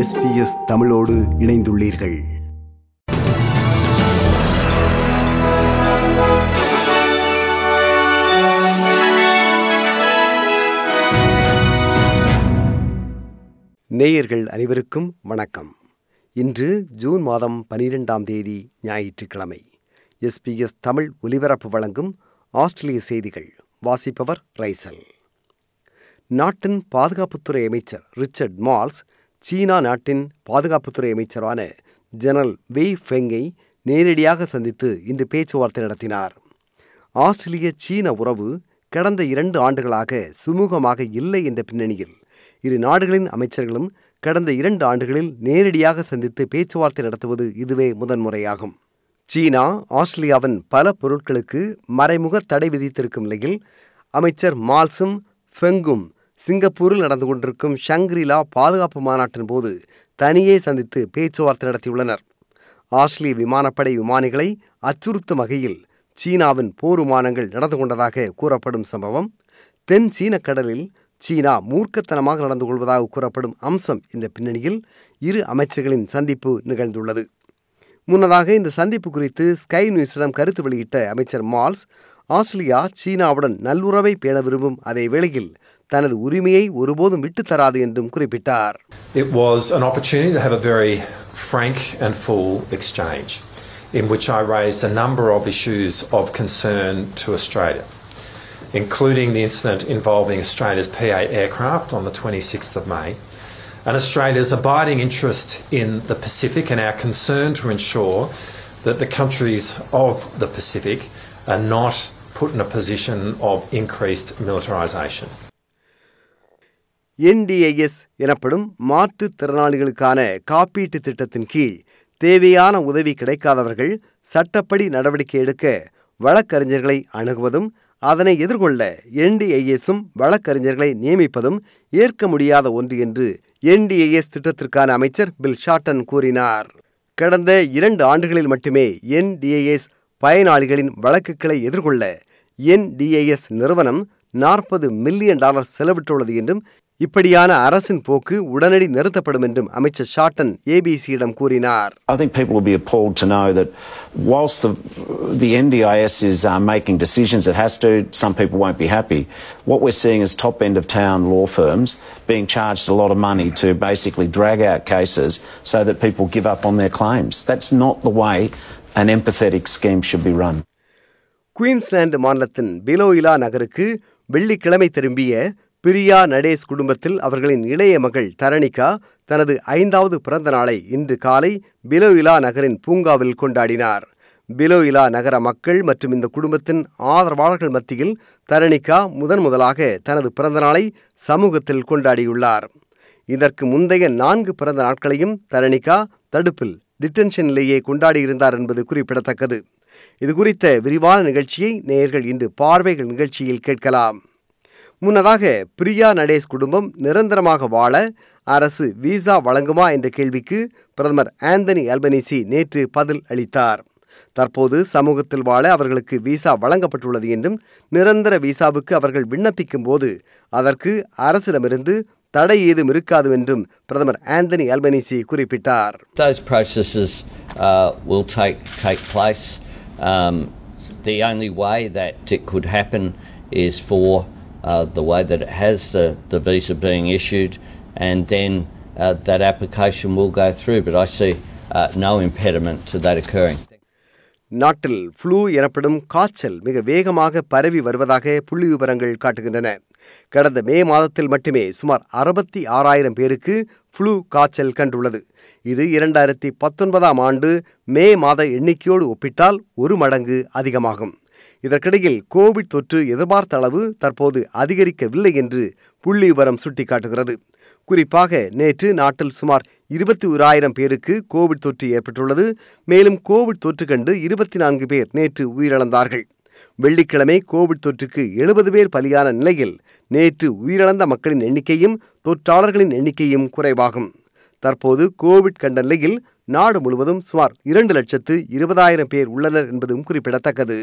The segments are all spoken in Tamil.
எஸ்பிஎஸ் தமிழோடு இணைந்துள்ளீர்கள். நேயர்கள் அனைவருக்கும் வணக்கம். இன்று ஜூன் மாதம் பனிரெண்டாம் தேதி ஞாயிற்றுக்கிழமை. எஸ்பிஎஸ் தமிழ் ஒலிபரப்பு வழங்கும் ஆஸ்திரேலிய செய்திகள். வாசிப்பவர் ரைசல். நாட்டின் பாதுகாப்புத்துறை அமைச்சர் ரிச்சர்ட் மால்ஸ் சீனா நாட்டின் பாதுகாப்புத்துறை அமைச்சரான ஜெனரல் வெய் ஃபெங்கை நேரடியாக சந்தித்து இன்று பேச்சுவார்த்தை நடத்தினார். ஆஸ்திரேலிய சீன உறவு கடந்த இரண்டு ஆண்டுகளாக சுமூகமாக இல்லை என்ற பின்னணியில் இரு நாடுகளின் அமைச்சர்களும் கடந்த இரண்டு ஆண்டுகளில் நேரடியாக சந்தித்து பேச்சுவார்த்தை நடத்துவது இதுவே முதன்முறையாகும். சீனா ஆஸ்திரேலியாவின் பல பொருட்களுக்கு மறைமுக தடை விதித்திருக்கும் நிலையில் அமைச்சர் மால்ஸும் ஃபெங்கும் சிங்கப்பூரில் நடந்து கொண்டிருக்கும் ஷங்க்ரிலா பாதுகாப்பு மாநாட்டின் போது தனியே சந்தித்து பேச்சுவார்த்தை நடத்தியுள்ளனர். ஆஸ்திரேலிய விமானப்படை விமானிகளை அச்சுறுத்தும் வகையில் சீனாவின் போர் விமானங்கள் நடந்து கொண்டதாக கூறப்படும் சம்பவம் தென் சீன கடலில் சீனா மூர்க்கத்தனமாக நடந்து கொள்வதாக கூறப்படும் அம்சம் என்ற பின்னணியில் இரு அமைச்சர்களின் சந்திப்பு நிகழ்ந்துள்ளது. முன்னதாக இந்த சந்திப்பு குறித்து ஸ்கை நியூஸிடம் கருத்து வெளியிட்ட அமைச்சர் மால்ஸ் ஆஸ்திரேலியா சீனாவுடன் நல்லுறவை பேண விரும்பும் அதே வேளையில் தனது உரிமையை ஒருபோதும் விட்டுத் தராது என்றும் குறிப்பிட்டார் It was an opportunity to have a very frank and full exchange in which I raised a number of issues of concern to Australia, including the incident involving Australia's P8 aircraft on the 26th of May, and Australia's abiding interest in the Pacific and our concern to ensure that the countries of the Pacific are not put in a position of increased militarisation. NDIS எனப்படும் மாற்றுத்திறனாளிகளுக்கான காப்பீட்டு திட்டத்தின் கீழ் தேவையான உதவி கிடைக்காதவர்கள் சட்டப்படி நடவடிக்கை எடுக்க வழக்கறிஞர்களை அணுகுவதும் அதனை எதிர்கொள்ள என்டிஐஎஸும் வழக்கறிஞர்களை நியமிப்பதும் ஏற்க முடியாத ஒன்று என்று என்டிஐஎஸ் திட்டத்திற்கான அமைச்சர் பில் ஷாட்டன் கூறினார். கடந்த இரண்டு ஆண்டுகளில் மட்டுமே என்டிஏஎஸ் பயனாளிகளின் வழக்குகளை எதிர்கொள்ள என்டிஏஎஸ் நிறுவனம் நாற்பது மில்லியன் டாலர் செலவிட்டுள்ளது என்றும் இப்படியான அரசின் போக்கு உடனடி நிறுத்தப்படும் என்றும் அமைச்சர் ஷாட்டன் ஏபிசியிடம் கூறினார் I think people will be appalled to know that whilst the, the NDIS is uh, making decisions it has to, some people won't be happy. What we're seeing is top end of town law firms being charged a lot of money to basically drag out cases so that people give up on their claims. That's not the way an empathetic scheme should be run. Queensland மாநிலத்தின் பிலோயிலா நகருக்கு வெள்ளிக்கிழமை திரும்பிய பிரியா நடேஸ் குடும்பத்தில் அவர்களின் இளைய மகள் தரணிகா தனது ஐந்தாவது பிறந்த நாளை இன்று காலை பிலோயிலா நகரின் பூங்காவில் கொண்டாடினார். பிலோயிலா நகர மக்கள் மற்றும் இந்த குடும்பத்தின் ஆதரவாளர்கள் மத்தியில் தரணிகா முதன் முதலாக தனது பிறந்த நாளை சமூகத்தில் கொண்டாடியுள்ளார். இதற்கு முந்தைய நான்கு பிறந்த நாட்களையும் தரணிகா தடுப்பில் டிட்டென்ஷனிலேயே கொண்டாடியிருந்தார் என்பது குறிப்பிடத்தக்கது. இதுகுறித்த விரிவான நிகழ்ச்சியை நேயர்கள் இன்று பார்வைகள் நிகழ்ச்சியில் கேட்கலாம். முன்னதாக பிரியா நடேஷ் குடும்பம் நிரந்தரமாக வாழ அரசு விசா வழங்குமா என்ற கேள்விக்கு பிரதமர் ஆந்தனி அல்பனிசி நேற்று பதில் அளித்தார் தற்போது சமூகத்தில் வாழ அவர்களுக்கு விசா வழங்கப்பட்டுள்ளது என்றும் நிரந்தர விசாவுக்கு அவர்கள் விண்ணப்பிக்கும் போது அதற்கு அரசிடமிருந்து தடை ஏதும் இருக்காது என்றும் பிரதமர் ஆந்தனி அல்பனிசி குறிப்பிட்டார் Those processes uh, will take take place. Um, the only way that it could happen is for uh, the way that it has the, the visa being issued, and then uh, that application will go through. But I see uh, no impediment to that occurring. நாட்டில் ஃப்ளூ எனப்படும் காய்ச்சல் மிக வேகமாக பரவி வருவதாக புள்ளி விவரங்கள் காட்டுகின்றன கடந்த மே மாதத்தில் மட்டுமே சுமார் அறுபத்தி ஆறாயிரம் பேருக்கு ஃப்ளூ காய்ச்சல் கண்டுள்ளது இது இரண்டாயிரத்தி பத்தொன்பதாம் ஆண்டு மே மாத எண்ணிக்கையோடு ஒப்பிட்டால் ஒரு மடங்கு அதிகமாகும் இதற்கிடையில் கோவிட் தொற்று எதிர்பார்த்த அளவு தற்போது அதிகரிக்கவில்லை என்று புள்ளி விவரம் சுட்டிக்காட்டுகிறது. குறிப்பாக நேற்று நாட்டில் சுமார் இருபத்தி ஓராயிரம் பேருக்கு கோவிட் தொற்று ஏற்பட்டுள்ளது. மேலும் கோவிட் தொற்று கண்டு இருபத்தி நான்கு பேர் நேற்று உயிரிழந்தார்கள். வெள்ளிக்கிழமை கோவிட் தொற்றுக்கு எழுபது பேர் பலியான நிலையில் நேற்று உயிரிழந்த மக்களின் எண்ணிக்கையும் தொற்றாளர்களின் எண்ணிக்கையும் குறைவாகும். தற்போது கோவிட் கண்ட நிலையில் நாடு முழுவதும் சுமார் இரண்டு லட்சத்து இருபதாயிரம் பேர் உள்ளனர் என்பதும் குறிப்பிடத்தக்கது.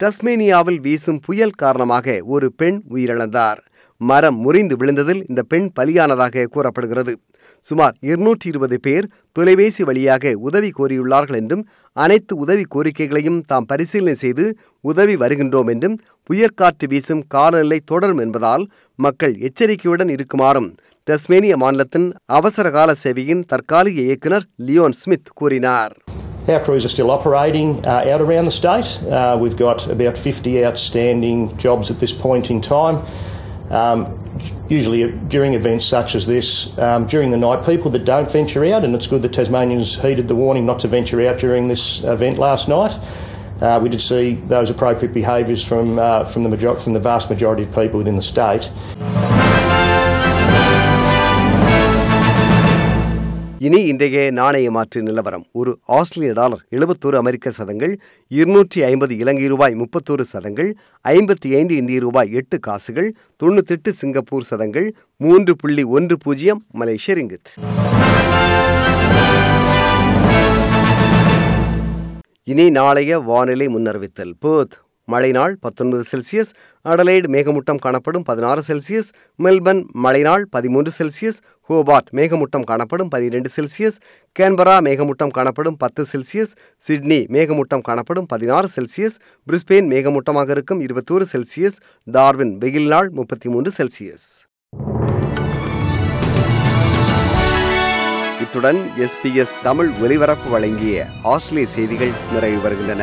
டஸ்மேனியாவில் வீசும் புயல் காரணமாக ஒரு பெண் உயிரிழந்தார். மரம் முறிந்து விழுந்ததில் இந்த பெண் பலியானதாக கூறப்படுகிறது. சுமார் இருநூற்றி இருபது பேர் தொலைபேசி வழியாக உதவி கோரியுள்ளார்கள் என்றும் அனைத்து உதவி கோரிக்கைகளையும் தாம் பரிசீலனை செய்து உதவி வருகின்றோம் என்றும் புயற்காற்று வீசும் காலநிலை தொடரும் என்பதால் மக்கள் எச்சரிக்கையுடன் இருக்குமாறும் டஸ்மேனிய மாநிலத்தின் அவசரகால சேவையின் தற்காலிக இயக்குனர் லியோன் ஸ்மித் கூறினார். Our crews are still operating uh, out around the state. Uh, we've got about 50 outstanding jobs at this point in time. Um, usually during events such as this, um, during the night, people that don't venture out, and it's good that Tasmanians heeded the warning not to venture out during this event last night. Uh, we did see those appropriate behaviours from, uh, from, the major- from the vast majority of people within the state. இனி இன்றைய நாணய மாற்று நிலவரம். ஒரு ஆஸ்திரேலிய டாலர் எழுபத்தோரு அமெரிக்க சதங்கள் இருநூற்றி ஐம்பது இலங்கை ரூபாய் முப்பத்தோரு சதங்கள் ஐம்பத்தி ஐந்து இந்திய ரூபாய் எட்டு காசுகள் தொண்ணூத்தெட்டு சிங்கப்பூர் சதங்கள் மூன்று புள்ளி ஒன்று பூஜ்ஜியம் மலேசிய ரிங்கித். இனி நாளைய வானிலை முன்னறிவித்தல். பேர்த் மழை நாள் பத்தொன்பது செல்சியஸ் அடலைடு மேகமூட்டம் காணப்படும் பதினாறு செல்சியஸ் மெல்பர்ன் மழை நாள் பதிமூன்று செல்சியஸ் ஹோபார்ட் மேகமூட்டம் காணப்படும் பனிரெண்டு செல்சியஸ் கேன்பரா மேகமூட்டம் காணப்படும் பத்து செல்சியஸ் சிட்னி மேகமூட்டம் காணப்படும் பதினாறு செல்சியஸ் பிரிஸ்பெயின் மேகமூட்டமாக இருக்கும் இருபத்தோரு செல்சியஸ் டார்வின் வெயில் நாள் முப்பத்தி மூன்று செல்சியஸ். இத்துடன் எஸ்பிஎஸ் தமிழ் ஒலிபரப்பு வழங்கிய ஆஸ்திரேலிய செய்திகள் நிறைவு வருகின்றன